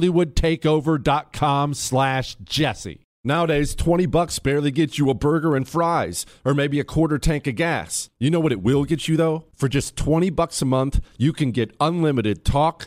hollywoodtakeover.com slash jesse. Nowadays, 20 bucks barely gets you a burger and fries, or maybe a quarter tank of gas. You know what it will get you though? For just 20 bucks a month, you can get unlimited talk,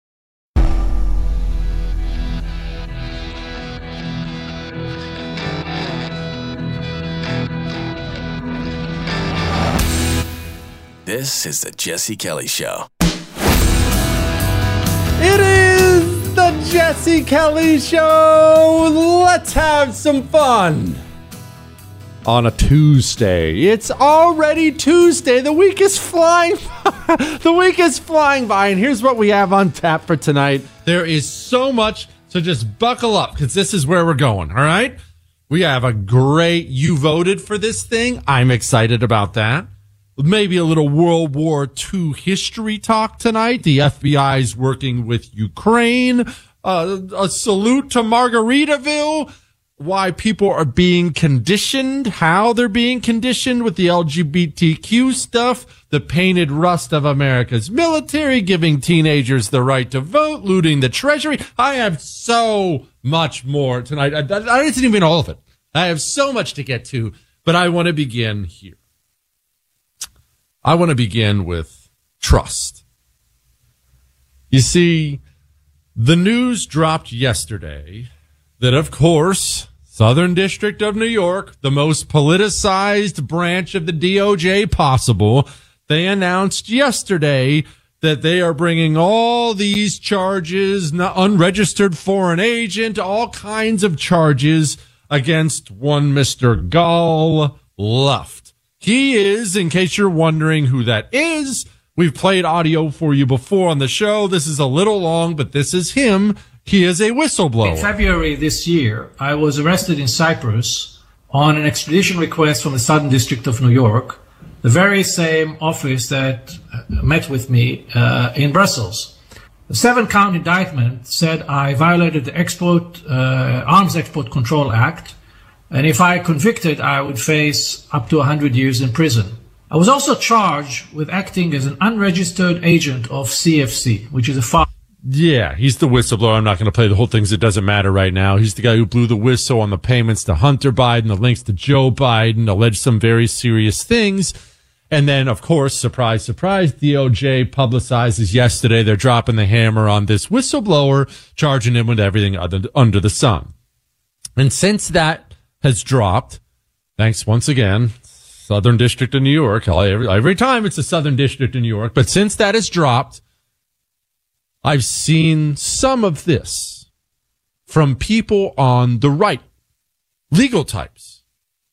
This is the Jesse Kelly Show. It is the Jesse Kelly Show. Let's have some fun. On a Tuesday. It's already Tuesday. The week is flying The week is flying by and here's what we have on tap for tonight. There is so much, so just buckle up cuz this is where we're going, all right? We have a great you voted for this thing. I'm excited about that maybe a little World War II history talk tonight. The FBI is working with Ukraine. Uh, a salute to Margaritaville. Why people are being conditioned, how they're being conditioned with the LGBTQ stuff, the painted rust of America's military, giving teenagers the right to vote, looting the treasury. I have so much more tonight. I, I, I didn't even all of it. I have so much to get to, but I want to begin here. I want to begin with trust. You see, the news dropped yesterday that, of course, Southern District of New York, the most politicized branch of the DOJ possible, they announced yesterday that they are bringing all these charges, unregistered foreign agent, all kinds of charges against one Mr. Gal Luft. He is, in case you're wondering who that is, we've played audio for you before on the show. This is a little long, but this is him. He is a whistleblower. In February this year, I was arrested in Cyprus on an extradition request from the Southern District of New York, the very same office that met with me uh, in Brussels. The seven count indictment said I violated the Export uh, Arms Export Control Act and if I convicted, I would face up to 100 years in prison. I was also charged with acting as an unregistered agent of CFC, which is a yeah, he's the whistleblower. I'm not going to play the whole things. It doesn't matter right now. He's the guy who blew the whistle on the payments to Hunter Biden, the links to Joe Biden, alleged some very serious things. And then, of course, surprise, surprise, DOJ publicizes yesterday they're dropping the hammer on this whistleblower, charging him with everything other, under the sun. And since that has dropped, thanks once again, Southern District of New York, every, every time it's the Southern District of New York, but since that has dropped, I've seen some of this from people on the right, legal types,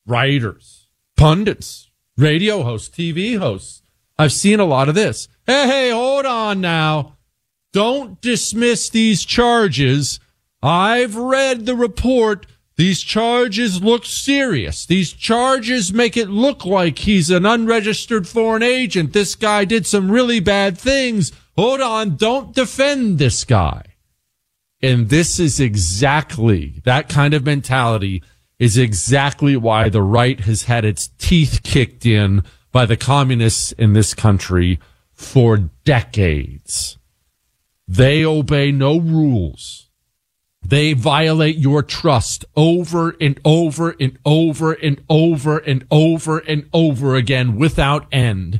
writers, pundits, radio hosts, TV hosts. I've seen a lot of this. Hey, hey, hold on now. Don't dismiss these charges. I've read the report. These charges look serious. These charges make it look like he's an unregistered foreign agent. This guy did some really bad things hold on, don't defend this guy. And this is exactly that kind of mentality is exactly why the right has had its teeth kicked in by the communists in this country for decades. They obey no rules. They violate your trust over and over and over and over and over and over again without end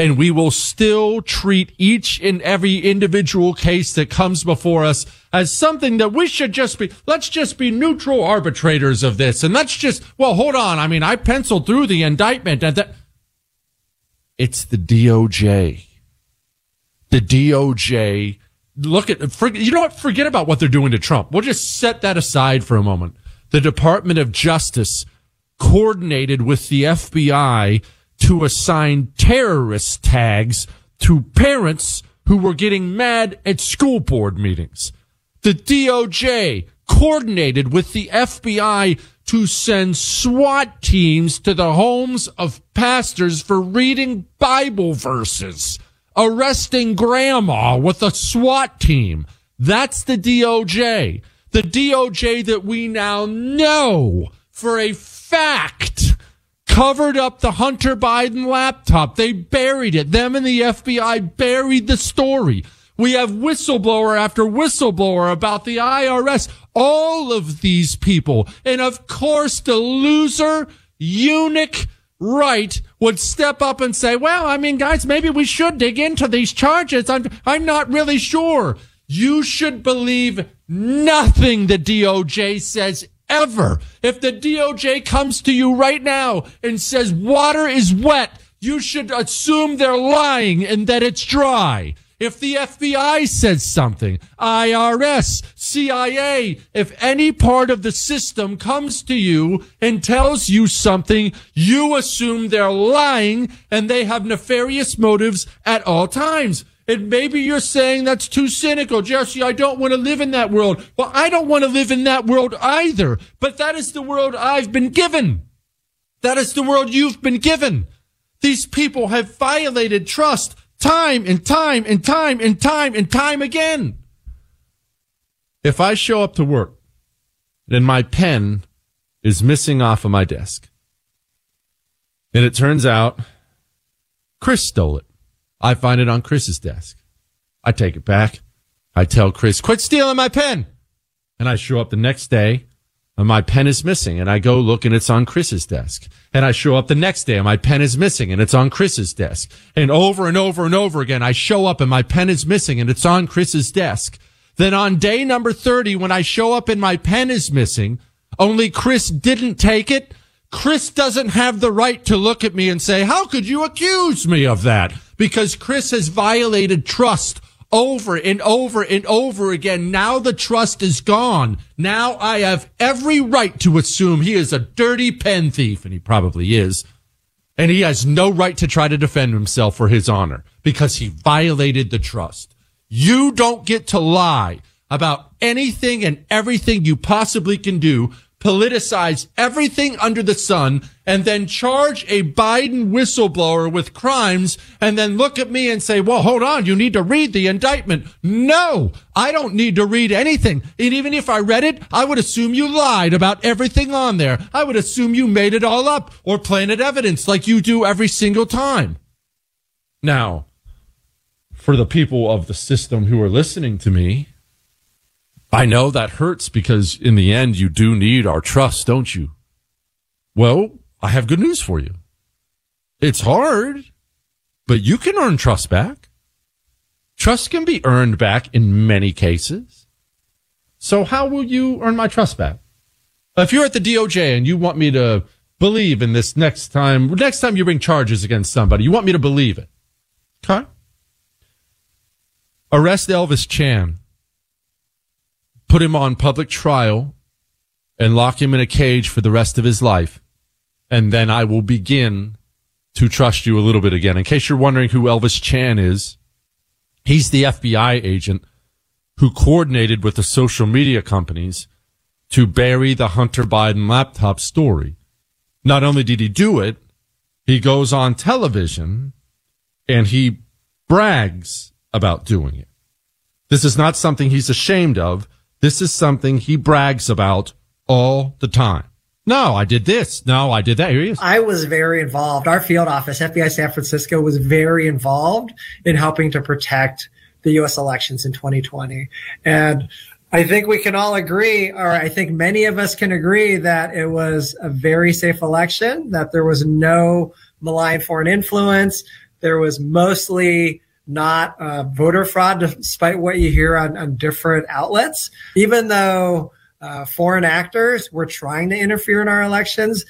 and we will still treat each and every individual case that comes before us as something that we should just be, let's just be neutral arbitrators of this. And let's just, well, hold on. I mean, I penciled through the indictment and that it's the DOJ. The DOJ. Look at, you know what? Forget about what they're doing to Trump. We'll just set that aside for a moment. The Department of Justice coordinated with the FBI to assign terrorist tags to parents who were getting mad at school board meetings. The DOJ coordinated with the FBI to send SWAT teams to the homes of pastors for reading Bible verses, arresting grandma with a SWAT team. That's the DOJ. The DOJ that we now know for a fact covered up the Hunter Biden laptop. They buried it. Them and the FBI buried the story. We have whistleblower after whistleblower about the IRS. All of these people. And of course, the loser, eunuch, right would step up and say, well, I mean, guys, maybe we should dig into these charges. I'm, I'm not really sure. You should believe nothing the DOJ says ever. If the DOJ comes to you right now and says water is wet, you should assume they're lying and that it's dry. If the FBI says something, IRS, CIA, if any part of the system comes to you and tells you something, you assume they're lying and they have nefarious motives at all times. And maybe you're saying that's too cynical. Jesse, I don't want to live in that world. Well, I don't want to live in that world either. But that is the world I've been given. That is the world you've been given. These people have violated trust time and time and time and time and time again. If I show up to work and my pen is missing off of my desk, and it turns out Chris stole it. I find it on Chris's desk. I take it back. I tell Chris, quit stealing my pen. And I show up the next day and my pen is missing and I go look and it's on Chris's desk. And I show up the next day and my pen is missing and it's on Chris's desk. And over and over and over again, I show up and my pen is missing and it's on Chris's desk. Then on day number 30, when I show up and my pen is missing, only Chris didn't take it. Chris doesn't have the right to look at me and say, how could you accuse me of that? because Chris has violated trust over and over and over again. Now the trust is gone. Now I have every right to assume he is a dirty pen thief, and he probably is. And he has no right to try to defend himself for his honor because he violated the trust. You don't get to lie about anything and everything you possibly can do politicize everything under the sun and then charge a Biden whistleblower with crimes and then look at me and say, well, hold on. You need to read the indictment. No, I don't need to read anything. And even if I read it, I would assume you lied about everything on there. I would assume you made it all up or planted evidence like you do every single time. Now, for the people of the system who are listening to me, I know that hurts because in the end, you do need our trust, don't you? Well, I have good news for you. It's hard, but you can earn trust back. Trust can be earned back in many cases. So how will you earn my trust back? If you're at the DOJ and you want me to believe in this next time, next time you bring charges against somebody, you want me to believe it. Okay. Arrest Elvis Chan. Put him on public trial and lock him in a cage for the rest of his life. And then I will begin to trust you a little bit again. In case you're wondering who Elvis Chan is, he's the FBI agent who coordinated with the social media companies to bury the Hunter Biden laptop story. Not only did he do it, he goes on television and he brags about doing it. This is not something he's ashamed of. This is something he brags about all the time. No, I did this. No, I did that. Here he is. I was very involved. Our field office, FBI San Francisco, was very involved in helping to protect the U.S. elections in 2020. And I think we can all agree, or I think many of us can agree that it was a very safe election, that there was no malign foreign influence. There was mostly not uh, voter fraud, despite what you hear on, on different outlets. Even though uh, foreign actors were trying to interfere in our elections,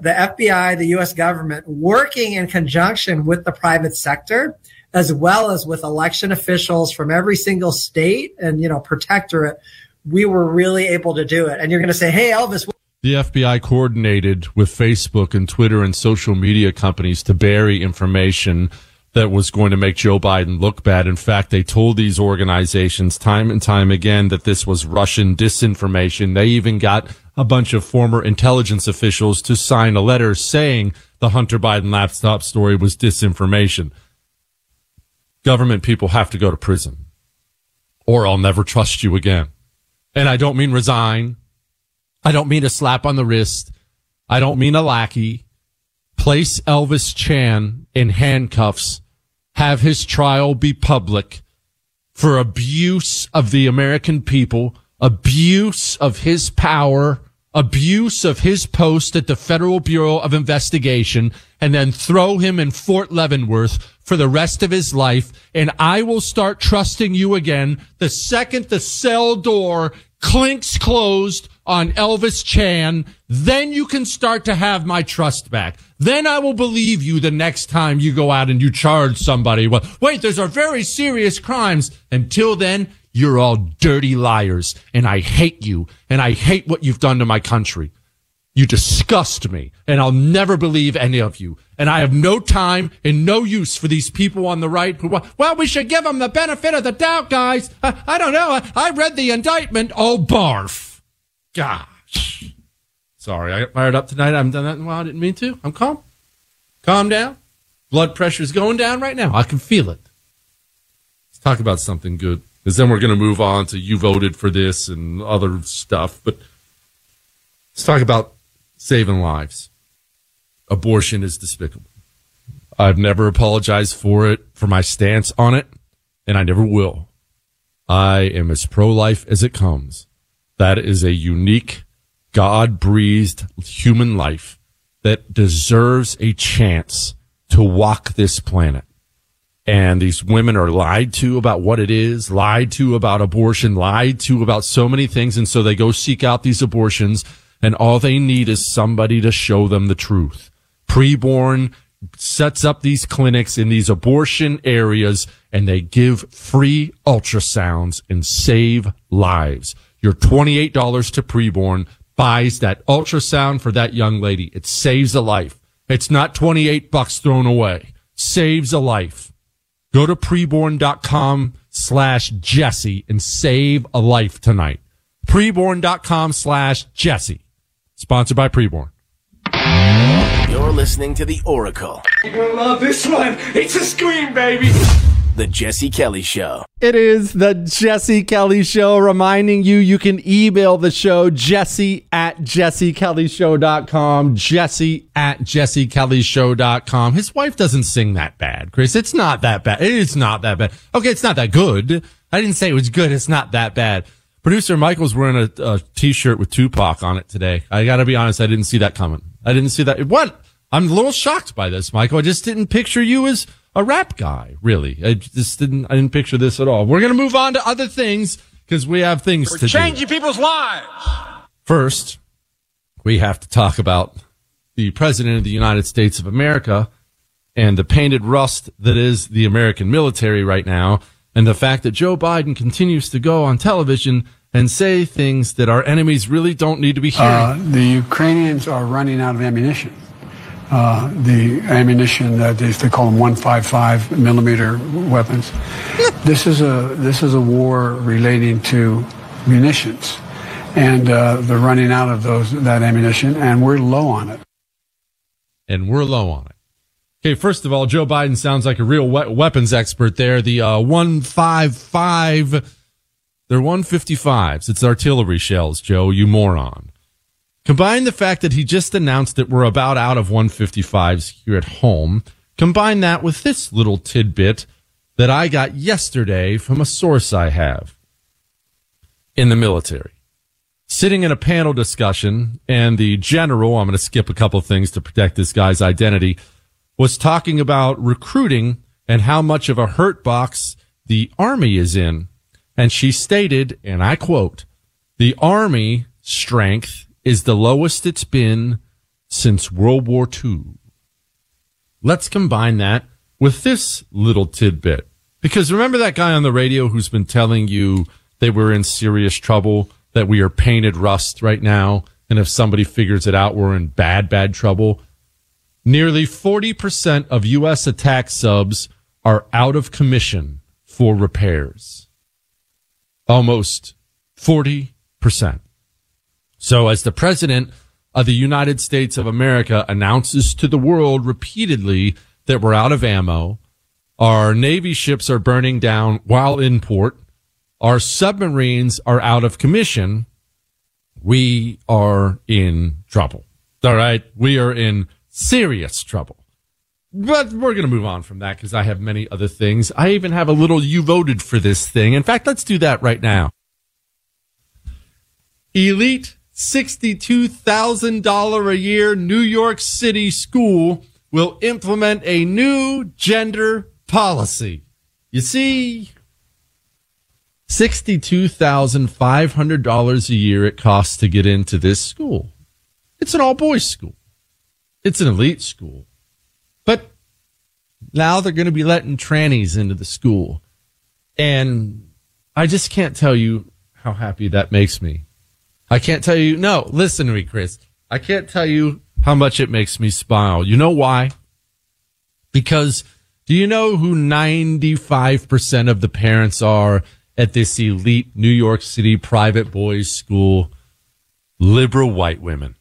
the FBI, the U.S. government, working in conjunction with the private sector, as well as with election officials from every single state and you know protectorate, we were really able to do it. And you're going to say, "Hey, Elvis." The FBI coordinated with Facebook and Twitter and social media companies to bury information that was going to make Joe Biden look bad. In fact, they told these organizations time and time again that this was Russian disinformation. They even got a bunch of former intelligence officials to sign a letter saying the Hunter Biden laptop story was disinformation. Government people have to go to prison or I'll never trust you again. And I don't mean resign. I don't mean a slap on the wrist. I don't mean a lackey. Place Elvis Chan in handcuffs have his trial be public for abuse of the American people, abuse of his power, abuse of his post at the Federal Bureau of Investigation, and then throw him in Fort Leavenworth for the rest of his life. And I will start trusting you again the second the cell door clinks closed on Elvis Chan, then you can start to have my trust back. Then I will believe you the next time you go out and you charge somebody. Well, wait, those are very serious crimes. Until then, you're all dirty liars and I hate you and I hate what you've done to my country. You disgust me and I'll never believe any of you. And I have no time and no use for these people on the right who, well, we should give them the benefit of the doubt, guys. I, I don't know. I, I read the indictment. Oh, barf. Gosh. Sorry, I got fired up tonight. I haven't done that in a while. I didn't mean to. I'm calm. Calm down. Blood pressure's going down right now. I can feel it. Let's talk about something good. Because then we're going to move on to you voted for this and other stuff. But let's talk about saving lives. Abortion is despicable. I've never apologized for it, for my stance on it, and I never will. I am as pro life as it comes. That is a unique, God breathed human life that deserves a chance to walk this planet. And these women are lied to about what it is, lied to about abortion, lied to about so many things. And so they go seek out these abortions and all they need is somebody to show them the truth. Preborn sets up these clinics in these abortion areas and they give free ultrasounds and save lives. Your $28 to preborn buys that ultrasound for that young lady. It saves a life. It's not 28 bucks thrown away. Saves a life. Go to preborn.com slash Jesse and save a life tonight. Preborn.com slash Jesse. Sponsored by Preborn. You're listening to The Oracle. You're gonna love this one. It's a scream, baby. The Jesse Kelly Show. It is the Jesse Kelly Show, reminding you you can email the show jesse at jessekellyshow.com. Jesse at jessekellyshow.com. His wife doesn't sing that bad, Chris. It's not that bad. It's not that bad. Okay, it's not that good. I didn't say it was good. It's not that bad. Producer Michael's wearing a a t-shirt with Tupac on it today. I gotta be honest, I didn't see that coming. I didn't see that. What? I'm a little shocked by this, Michael. I just didn't picture you as a rap guy, really. I just didn't, I didn't picture this at all. We're going to move on to other things because we have things We're to changing do. people's lives. First, we have to talk about the president of the United States of America and the painted rust that is the American military right now and the fact that Joe Biden continues to go on television and say things that our enemies really don't need to be hearing. Uh, the Ukrainians are running out of ammunition. Uh, the ammunition that they, they call them 155 millimeter weapons. this is a this is a war relating to munitions, and uh, they're running out of those that ammunition, and we're low on it. and we're low on it. Okay, first of all, Joe Biden sounds like a real we- weapons expert there. The uh, 155, they're 155s. It's artillery shells, Joe, you moron. Combine the fact that he just announced that we're about out of 155s here at home. Combine that with this little tidbit that I got yesterday from a source I have in the military sitting in a panel discussion and the general, I'm going to skip a couple things to protect this guy's identity, was talking about recruiting and how much of a hurt box the army is in. And she stated, and I quote, the army strength is the lowest it's been since World War II. Let's combine that with this little tidbit. Because remember that guy on the radio who's been telling you they were in serious trouble, that we are painted rust right now, and if somebody figures it out, we're in bad, bad trouble? Nearly 40% of U.S. attack subs are out of commission for repairs. Almost 40%. So as the president of the United States of America announces to the world repeatedly that we're out of ammo, our Navy ships are burning down while in port, our submarines are out of commission, we are in trouble. All right. We are in serious trouble. But we're going to move on from that because I have many other things. I even have a little you voted for this thing. In fact, let's do that right now. Elite $62,000 a year New York City school will implement a new gender policy. You see, $62,500 a year it costs to get into this school. It's an all boys school. It's an elite school. But now they're going to be letting trannies into the school. And I just can't tell you how happy that makes me. I can't tell you. No, listen to me, Chris. I can't tell you how much it makes me smile. You know why? Because do you know who 95% of the parents are at this elite New York City private boys school? Liberal white women.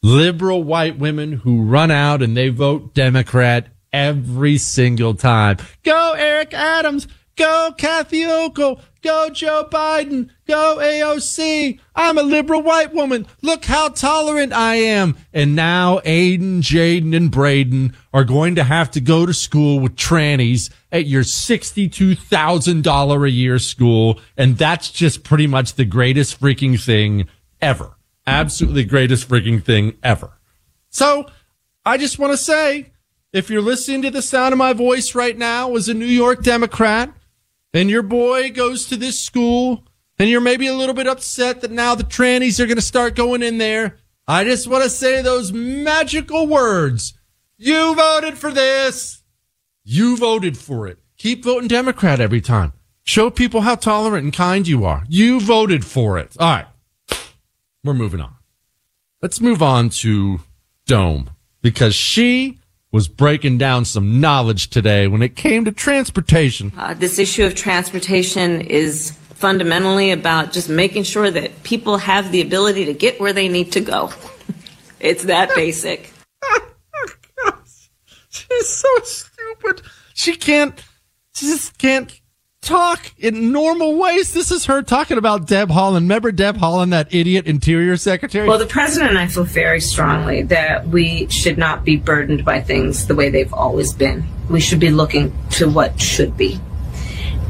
Liberal white women who run out and they vote Democrat every single time. Go Eric Adams. Go Kathy Hochul. Go Joe Biden. Go AOC. I'm a liberal white woman. Look how tolerant I am. And now Aiden, Jaden, and Braden are going to have to go to school with trannies at your $62,000 a year school. And that's just pretty much the greatest freaking thing ever. Absolutely greatest freaking thing ever. So I just want to say, if you're listening to the sound of my voice right now as a New York Democrat and your boy goes to this school and you're maybe a little bit upset that now the trannies are going to start going in there, I just want to say those magical words. You voted for this. You voted for it. Keep voting Democrat every time. Show people how tolerant and kind you are. You voted for it. All right. We're moving on. Let's move on to Dome because she was breaking down some knowledge today when it came to transportation. Uh, this issue of transportation is fundamentally about just making sure that people have the ability to get where they need to go. it's that basic. She's so stupid. She can't She just can't talk in normal ways. This is her talking about Deb Haaland. Remember Deb Haaland, that idiot interior secretary? Well, the president and I feel very strongly that we should not be burdened by things the way they've always been. We should be looking to what should be.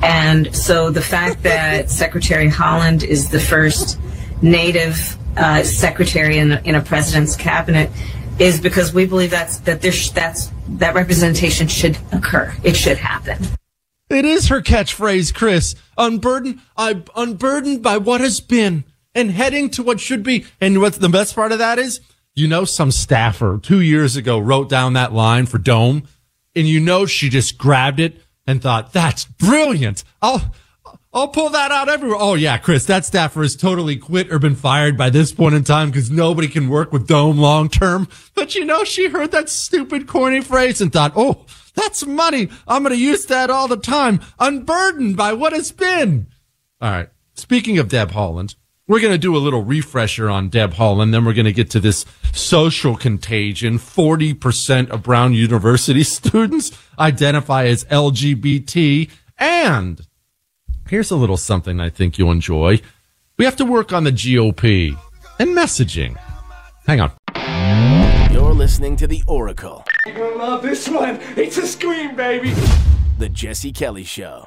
And so the fact that Secretary Haaland is the first native uh, secretary in, in a president's cabinet is because we believe that's that there's that's that representation should occur. It should happen. It is her catchphrase, Chris. Unburdened, I unburdened by what has been and heading to what should be. And what's the best part of that is, you know, some staffer two years ago wrote down that line for Dome, and you know she just grabbed it and thought, "That's brilliant." I'll I'll pull that out everywhere. Oh yeah, Chris, that staffer has totally quit or been fired by this point in time because nobody can work with Dome long term. But you know, she heard that stupid corny phrase and thought, "Oh." That's money. I'm going to use that all the time. Unburdened by what has been. All right. Speaking of Deb Haaland, we're going to do a little refresher on Deb Haaland. Then we're going to get to this social contagion. 40% of Brown University students identify as LGBT. And here's a little something I think you'll enjoy. We have to work on the GOP and messaging. Hang on. You're listening to The Oracle. You're gonna love this one. It's a scream, baby. The Jesse Kelly Show.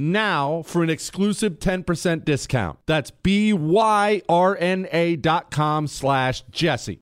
now for an exclusive 10% discount. That's B-Y-R-N-A dot com slash Jesse.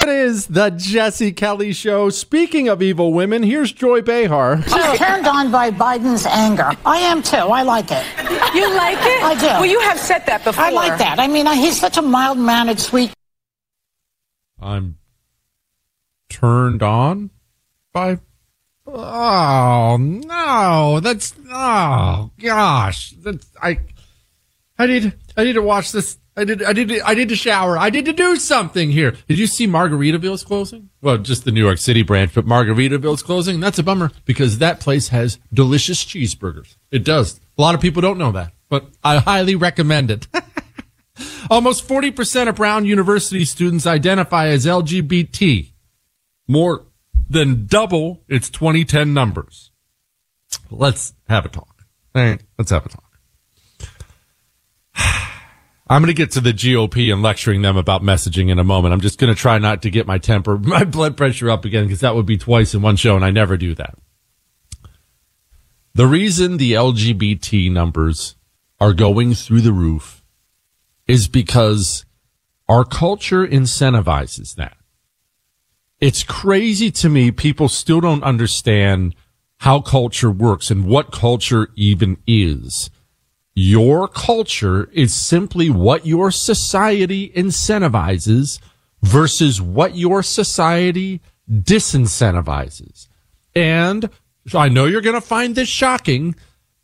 It is the Jesse Kelly Show. Speaking of evil women, here's Joy Behar. I'm turned on by Biden's anger. I am too. I like it. You like it? I do. Well, you have said that before. I like that. I mean, he's such a mild mannered, sweet. I'm turned on by. Oh no, that's oh gosh, that's I. I need I need to watch this. I did I did I did to shower. I did to do something here. Did you see Margaritaville's closing? Well, just the New York City branch, but Margaritaville's closing. That's a bummer because that place has delicious cheeseburgers. It does. A lot of people don't know that, but I highly recommend it. Almost 40% of Brown University students identify as LGBT, more than double its 2010 numbers. Let's have a talk. All right, let's have a talk. I'm going to get to the GOP and lecturing them about messaging in a moment. I'm just going to try not to get my temper, my blood pressure up again because that would be twice in one show and I never do that. The reason the LGBT numbers are going through the roof is because our culture incentivizes that. It's crazy to me. People still don't understand how culture works and what culture even is. Your culture is simply what your society incentivizes versus what your society disincentivizes. And I know you're going to find this shocking,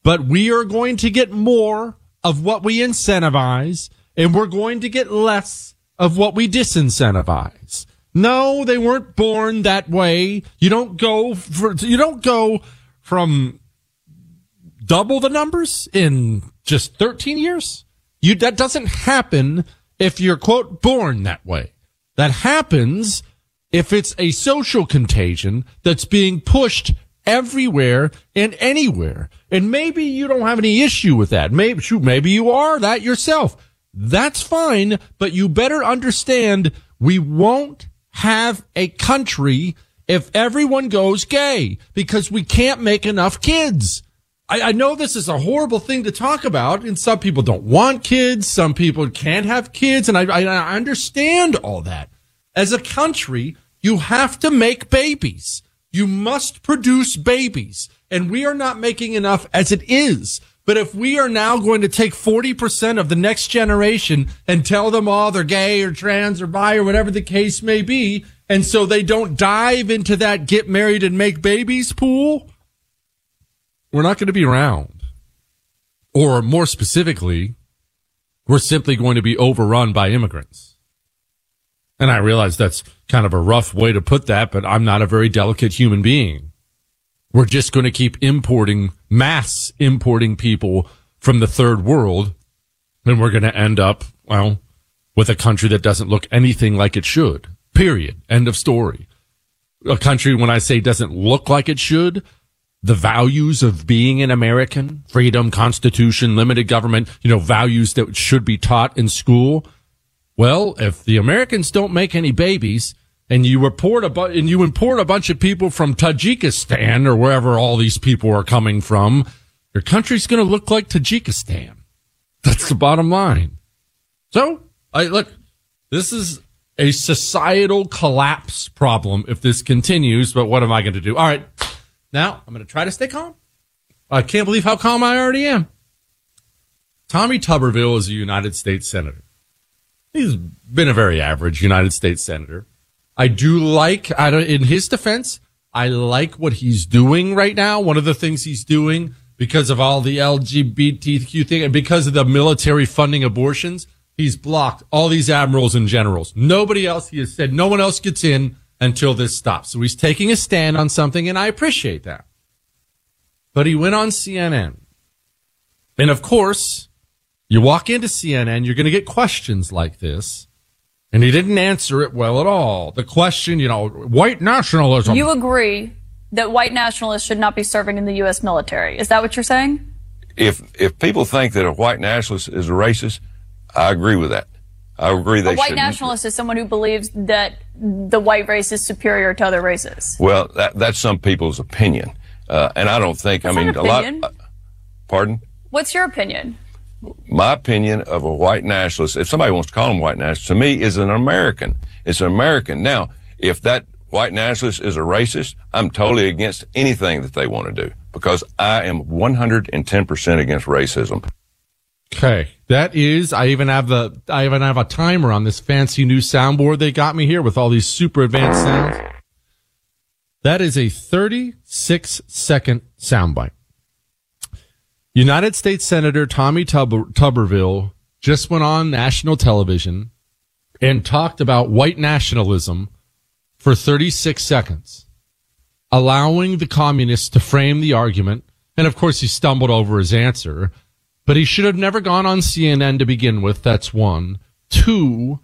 but we are going to get more of what we incentivize and we're going to get less of what we disincentivize. No, they weren't born that way. You don't go for, you don't go from double the numbers in just 13 years. You, that doesn't happen if you're quote born that way. That happens if it's a social contagion that's being pushed everywhere and anywhere. And maybe you don't have any issue with that. Maybe, shoot, maybe you are that yourself. That's fine, but you better understand we won't have a country if everyone goes gay because we can't make enough kids. I, I, know this is a horrible thing to talk about, and some people don't want kids. Some people can't have kids, and I, I, understand all that. As a country, you have to make babies. You must produce babies, and we are not making enough as it is. But if we are now going to take 40% of the next generation and tell them all they're gay or trans or bi or whatever the case may be, and so they don't dive into that get married and make babies pool, we're not going to be around. Or more specifically, we're simply going to be overrun by immigrants. And I realize that's kind of a rough way to put that, but I'm not a very delicate human being. We're just going to keep importing, mass importing people from the third world. And we're going to end up, well, with a country that doesn't look anything like it should. Period. End of story. A country, when I say doesn't look like it should, the values of being an American, freedom, constitution, limited government, you know, values that should be taught in school. Well, if the Americans don't make any babies and you report a and you import a bunch of people from Tajikistan or wherever all these people are coming from, your country's going to look like Tajikistan. That's the bottom line. So, I look, this is a societal collapse problem if this continues. But what am I going to do? All right. Now I'm going to try to stay calm. I can't believe how calm I already am. Tommy Tuberville is a United States Senator. He's been a very average United States Senator. I do like, I don't, in his defense, I like what he's doing right now. One of the things he's doing because of all the LGBTQ thing and because of the military funding abortions, he's blocked all these admirals and generals. Nobody else, he has said no one else gets in until this stops. So he's taking a stand on something and I appreciate that. But he went on CNN. And of course, you walk into CNN, you're going to get questions like this. And he didn't answer it well at all. The question, you know, white nationalism. You agree that white nationalists should not be serving in the U.S. military. Is that what you're saying? If if people think that a white nationalist is a racist, I agree with that. I agree they a white should. nationalist is someone who believes that the white race is superior to other races. Well, that, that's some people's opinion, uh, and I don't think. That's I mean, a lot. uh, pardon. What's your opinion? my opinion of a white nationalist, if somebody wants to call him white nationalist, to me is an American. It's an American. Now, if that white nationalist is a racist, I'm totally against anything that they want to do because I am 110% against racism. Okay. That is, I even have the, I even have a timer on this fancy new soundboard they got me here with all these super advanced sounds. That is a 36 second soundbite. United States Senator Tommy Tuber- Tuberville just went on national television and talked about white nationalism for 36 seconds, allowing the communists to frame the argument. And of course, he stumbled over his answer, but he should have never gone on CNN to begin with. That's one. Two,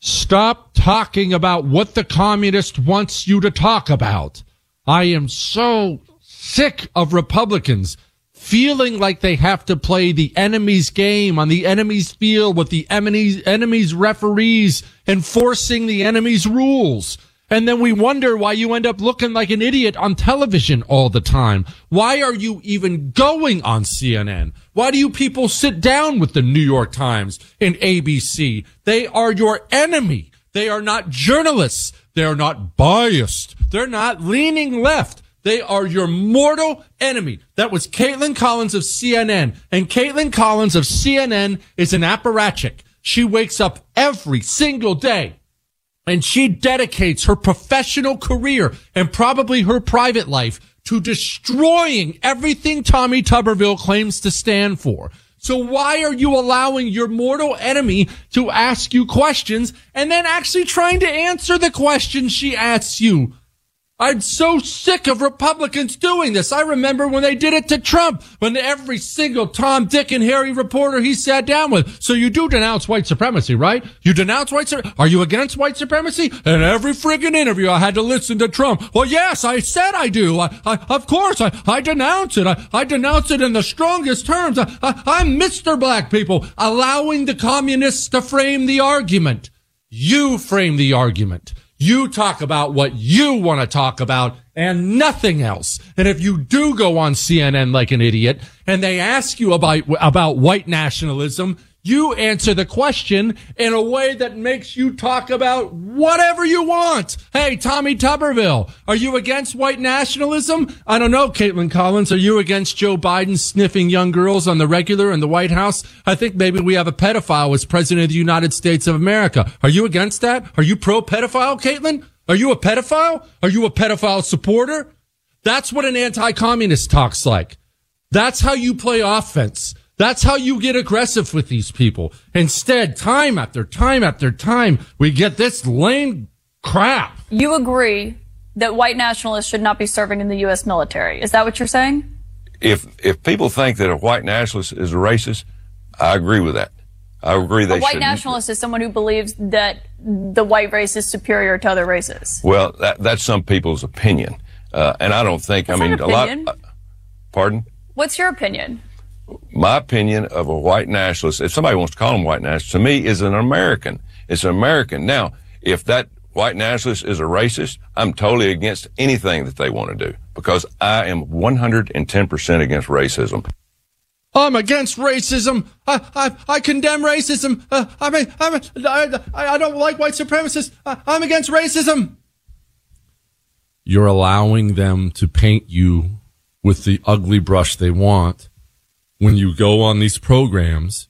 stop talking about what the communist wants you to talk about. I am so sick of Republicans feeling like they have to play the enemy's game on the enemy's field with the enemy's, enemy's referees enforcing the enemy's rules. And then we wonder why you end up looking like an idiot on television all the time. Why are you even going on CNN? Why do you people sit down with the New York Times and ABC? They are your enemy. They are not journalists. They are not biased. They're not leaning left. They are your mortal enemy. That was Kaitlan Collins of CNN. And Kaitlan Collins of CNN is an apparatchik. She wakes up every single day and she dedicates her professional career and probably her private life to destroying everything Tommy Tuberville claims to stand for. So why are you allowing your mortal enemy to ask you questions and then actually trying to answer the questions she asks you? I'm so sick of Republicans doing this. I remember when they did it to Trump, when every single Tom, Dick, and Harry reporter he sat down with. So you do denounce white supremacy, right? You denounce white supremacy. Are you against white supremacy? In every friggin' interview I had to listen to Trump. Well, yes, I said I do. I, I of course, I, I denounce it. I, I denounce it in the strongest terms. I, I, I'm Mr. Black people, allowing the communists to frame the argument. You frame the argument. You talk about what you want to talk about and nothing else. And if you do go on CNN like an idiot and they ask you about, about white nationalism, you answer the question in a way that makes you talk about whatever you want. Hey, Tommy Tuberville, are you against white nationalism? I don't know, Kaitlan Collins. Are you against Joe Biden sniffing young girls on the regular in the White House? I think maybe we have a pedophile as president of the United States of America. Are you against that? Are you pro pedophile, Kaitlan? Are you a pedophile? Are you a pedophile supporter? That's what an anti-communist talks like. That's how you play offense. That's how you get aggressive with these people. Instead, time after time after time, we get this lame crap. You agree that white nationalists should not be serving in the U.S. military. Is that what you're saying? If if people think that a white nationalist is a racist, I agree with that. I agree they a white should. nationalist is someone who believes that the white race is superior to other races. Well, that, that's some people's opinion, uh, and I don't think. That's I mean, a lot. uh, pardon. What's your opinion? My opinion of a white nationalist, if somebody wants to call him white nationalist, to me is an American. It's an American. Now, if that white nationalist is a racist, I'm totally against anything that they want to do because I am 110% against racism. I'm against racism. I, I, I condemn racism. Uh, I, mean, I'm, I, I don't like white supremacists. I, I'm against racism. You're allowing them to paint you with the ugly brush they want when you go on these programs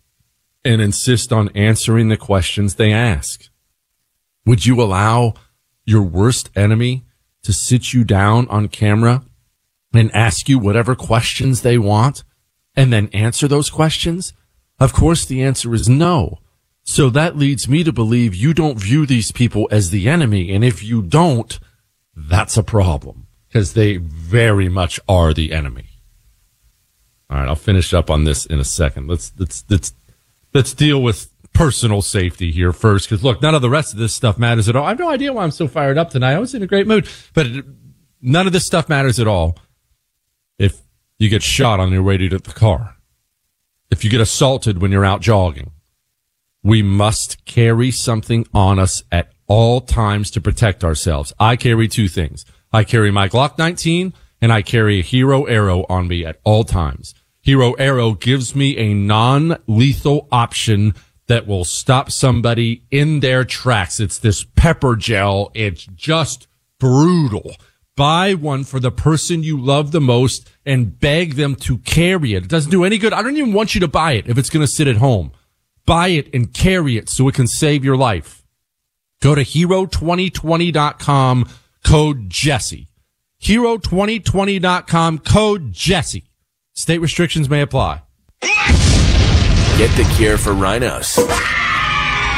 and insist on answering the questions they ask. Would you allow your worst enemy to sit you down on camera and ask you whatever questions they want and then answer those questions? Of course, the answer is no. So that leads me to believe you don't view these people as the enemy. And if you don't, that's a problem because they very much are the enemy. All right. I'll finish up on this in a second. Let's, let's, let's, let's deal with personal safety here first. Cause look, none of the rest of this stuff matters at all. I have no idea why I'm so fired up tonight. I was in a great mood, but none of this stuff matters at all. If you get shot on your way to the car, if you get assaulted when you're out jogging, we must carry something on us at all times to protect ourselves. I carry two things. I carry my Glock 19 and I carry a Hero Arrow on me at all times. Hero Arrow gives me a non-lethal option that will stop somebody in their tracks. It's this pepper gel. It's just brutal. Buy one for the person you love the most and beg them to carry it. It doesn't do any good. I don't even want you to buy it if it's going to sit at home. Buy it and carry it so it can save your life. Go to hero2020.com code Jesse. Hero2020.com code Jesse. State restrictions may apply. Get the cure for RINOs.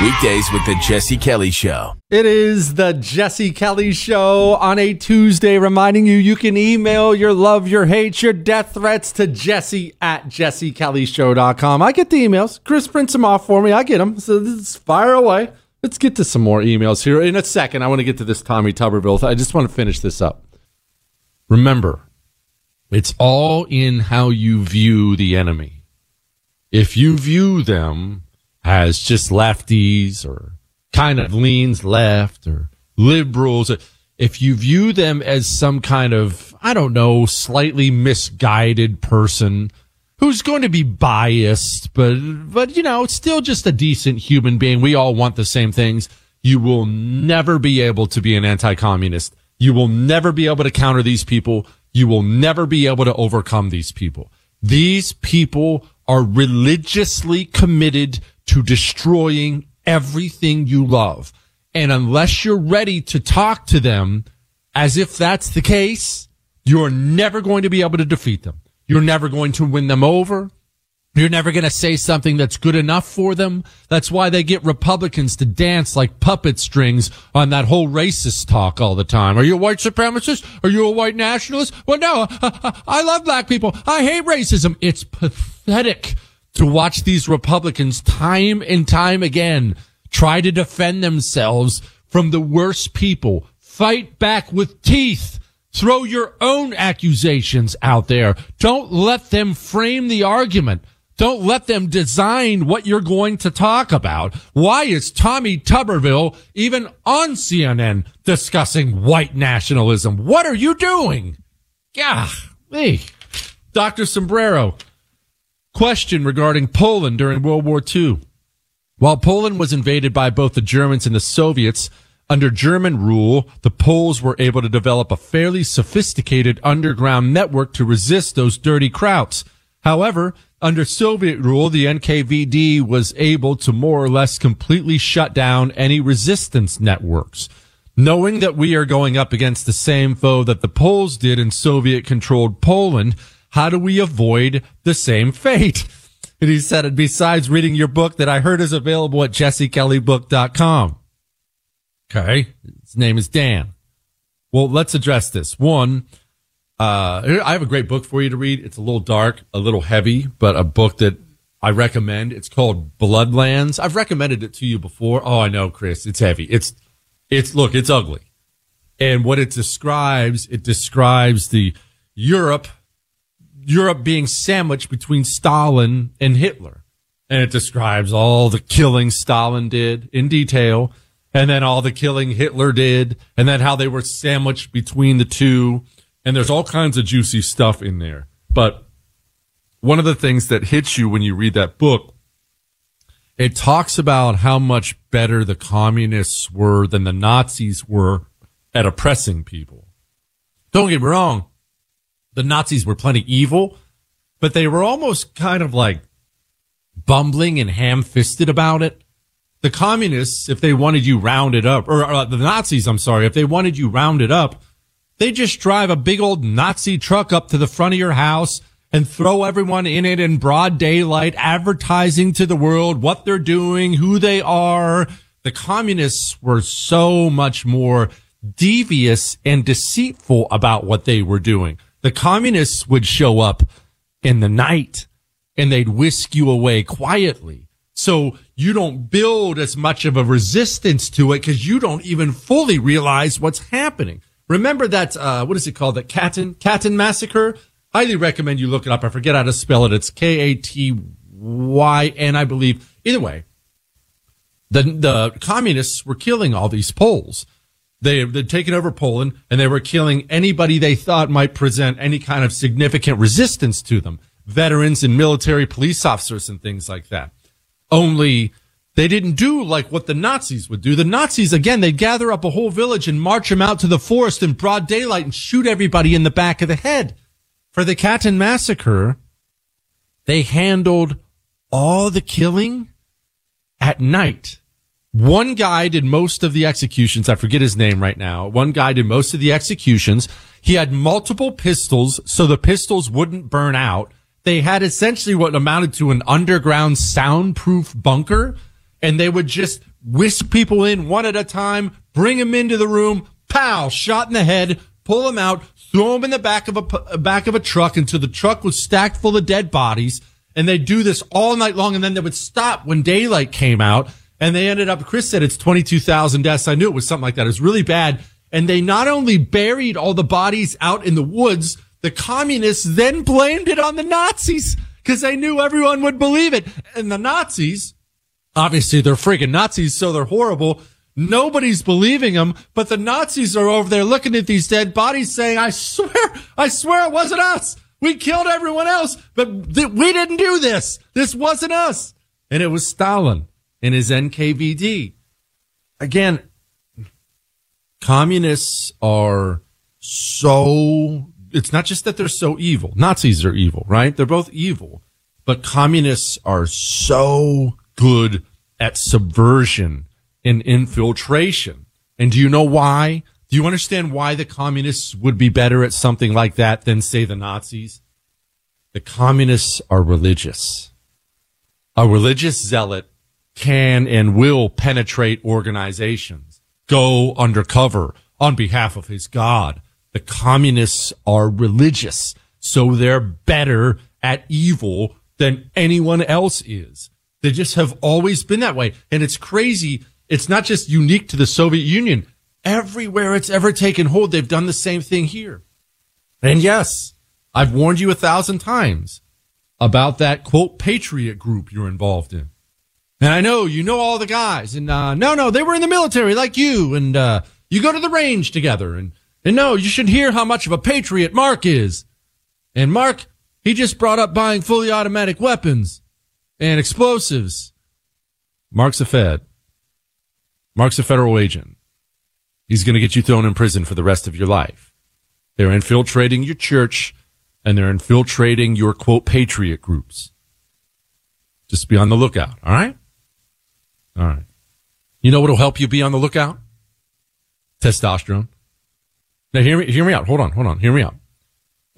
Weekdays with the Jesse Kelly Show. It is the Jesse Kelly Show on a Tuesday, reminding you you can email your love, your hate, your death threats to jesse at jessekellyshow.com. I get the emails. Chris prints them off for me. I get them. So this is fire away. Let's get to some more emails here in a second. I want to get to this Tommy Tuberville. I just want to finish this up. Remember, it's all in how you view the enemy. If you view them as just lefties or kind of leans left or liberals, if you view them as some kind of, I don't know, slightly misguided person who's going to be biased, but, but, you know, still just a decent human being. We all want the same things. You will never be able to be an anti-communist. You will never be able to counter these people. You will never be able to overcome these people. These people are religiously committed to destroying everything you love. And unless you're ready to talk to them as if that's the case, you're never going to be able to defeat them. You're never going to win them over. You're never going to say something that's good enough for them. That's why they get Republicans to dance like puppet strings on that whole racist talk all the time. Are you a white supremacist? Are you a white nationalist? Well, no, I, love black people. I hate racism. It's pathetic to watch these Republicans time and time again try to defend themselves from the worst people. Fight back with teeth. Throw your own accusations out there. Don't let them frame the argument. Don't let them design what you're going to talk about. Why is Tommy Tuberville even on CNN discussing white nationalism? What are you doing? Yeah, me. Dr. Sombrero. Question regarding Poland during World War II. While Poland was invaded by both the Germans and the Soviets, under German rule, the Poles were able to develop a fairly sophisticated underground network to resist those dirty krauts. However, under Soviet rule, the NKVD was able to more or less completely shut down any resistance networks. Knowing that we are going up against the same foe that the Poles did in Soviet controlled Poland, how do we avoid the same fate? And he said, and besides reading your book that I heard is available at jessekellybook.com. Okay. His name is Dan. Well, let's address this. One, uh, I have a great book for you to read. It's a little dark, a little heavy, but a book that I recommend. It's called Bloodlands. I've recommended it to you before. Oh, I know, Chris. It's heavy. It's, it's, look, it's ugly. And what it describes, it describes the Europe, Europe being sandwiched between Stalin and Hitler. And it describes all the killing Stalin did in detail and then all the killing Hitler did, and then how they were sandwiched between the two. And there's all kinds of juicy stuff in there. But one of the things that hits you when you read that book, it talks about how much better the communists were than the Nazis were at oppressing people. Don't get me wrong. The Nazis were plenty evil, but they were almost kind of like bumbling and ham fisted about it. The communists, if they wanted you rounded up, or uh, the Nazis, I'm sorry, if they wanted you rounded up, they just drive a big old Nazi truck up to the front of your house and throw everyone in it in broad daylight, advertising to the world what they're doing, who they are. The communists were so much more devious and deceitful about what they were doing. The communists would show up in the night and they'd whisk you away quietly. So you don't build as much of a resistance to it because you don't even fully realize what's happening. Remember that, uh, what is it called? That Katyn, Katyn massacre? Highly recommend you look it up. I forget how to spell it. It's K-A-T-Y-N, I believe. Either way, the, the communists were killing all these Poles. They, they'd taken over Poland and they were killing anybody they thought might present any kind of significant resistance to them. Veterans and military police officers and things like that. Only they didn't do like what the Nazis would do. The Nazis, again, they'd gather up a whole village and march them out to the forest in broad daylight and shoot everybody in the back of the head. For the Katyn massacre, they handled all the killing at night. One guy did most of the executions. I forget his name right now. One guy did most of the executions. He had multiple pistols so the pistols wouldn't burn out. They had essentially what amounted to an underground soundproof bunker and they would just whisk people in one at a time, bring them into the room, pow, shot in the head, pull them out, throw them in the back of a back of a truck until the truck was stacked full of dead bodies. And they do this all night long, and then they would stop when daylight came out. And they ended up. Chris said it's twenty two thousand deaths. I knew it was something like that. It was really bad. And they not only buried all the bodies out in the woods, the communists then blamed it on the Nazis because they knew everyone would believe it. And the Nazis, obviously they're freaking Nazis, so they're horrible. Nobody's believing them, but the Nazis are over there looking at these dead bodies saying, I swear, I swear it wasn't us. We killed everyone else, but th- we didn't do this. This wasn't us. And it was Stalin and his NKVD. Again, communists are so, it's not just that they're so evil. Nazis are evil, right? They're both evil, but communists are so good at subversion and infiltration. And do you know why? Do you understand why the communists would be better at something like that than say the Nazis? The communists are religious. A religious zealot can and will penetrate organizations, go undercover on behalf of his God. The communists are religious, so they're better at evil than anyone else is. They just have always been that way. And it's crazy. It's not just unique to the Soviet Union. Everywhere it's ever taken hold, they've done the same thing here. And yes, I've warned you a thousand times about that quote patriot group you're involved in. And I know you know all the guys and, uh, no, no, they were in the military like you and, uh, you go to the range together and, and no, you should hear how much of a patriot Mark is. And Mark, he just brought up buying fully automatic weapons and explosives. Mark's a Fed. Mark's a federal agent. He's going to get you thrown in prison for the rest of your life. They're infiltrating your church and they're infiltrating your quote patriot groups. Just be on the lookout. All right. All right. You know what will help you be on the lookout? Testosterone. Now hear me, hear me out. Hold on. Hold on. Hear me out.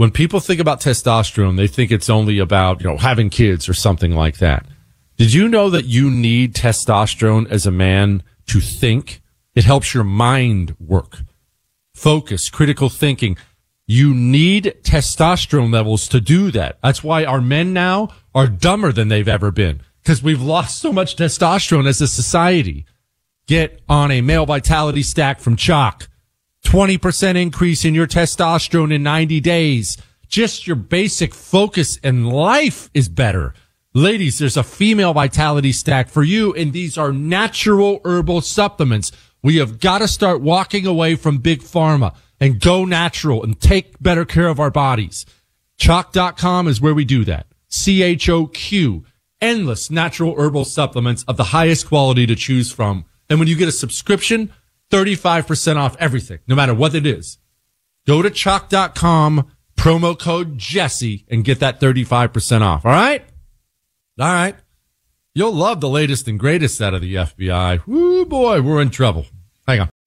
When people think about testosterone, they think it's only about, you know, having kids or something like that. Did you know that you need testosterone as a man to think? It helps your mind work, focus, critical thinking. You need testosterone levels to do that. That's why our men now are dumber than they've ever been because we've lost so much testosterone as a society. Get on a male vitality stack from Choq. 20% increase in your testosterone in 90 days. Just your basic focus in life is better. Ladies, there's a female vitality stack for you, and these are natural herbal supplements. We have got to start walking away from big pharma and go natural and take better care of our bodies. Choq.com is where we do that. CHOQ. Endless natural herbal supplements of the highest quality to choose from. And when you get a subscription, 35% off everything, no matter what it is. Go to choq.com, promo code Jesse, and get that 35% off. All right? All right. You'll love the latest and greatest out of the FBI. Woo boy, we're in trouble.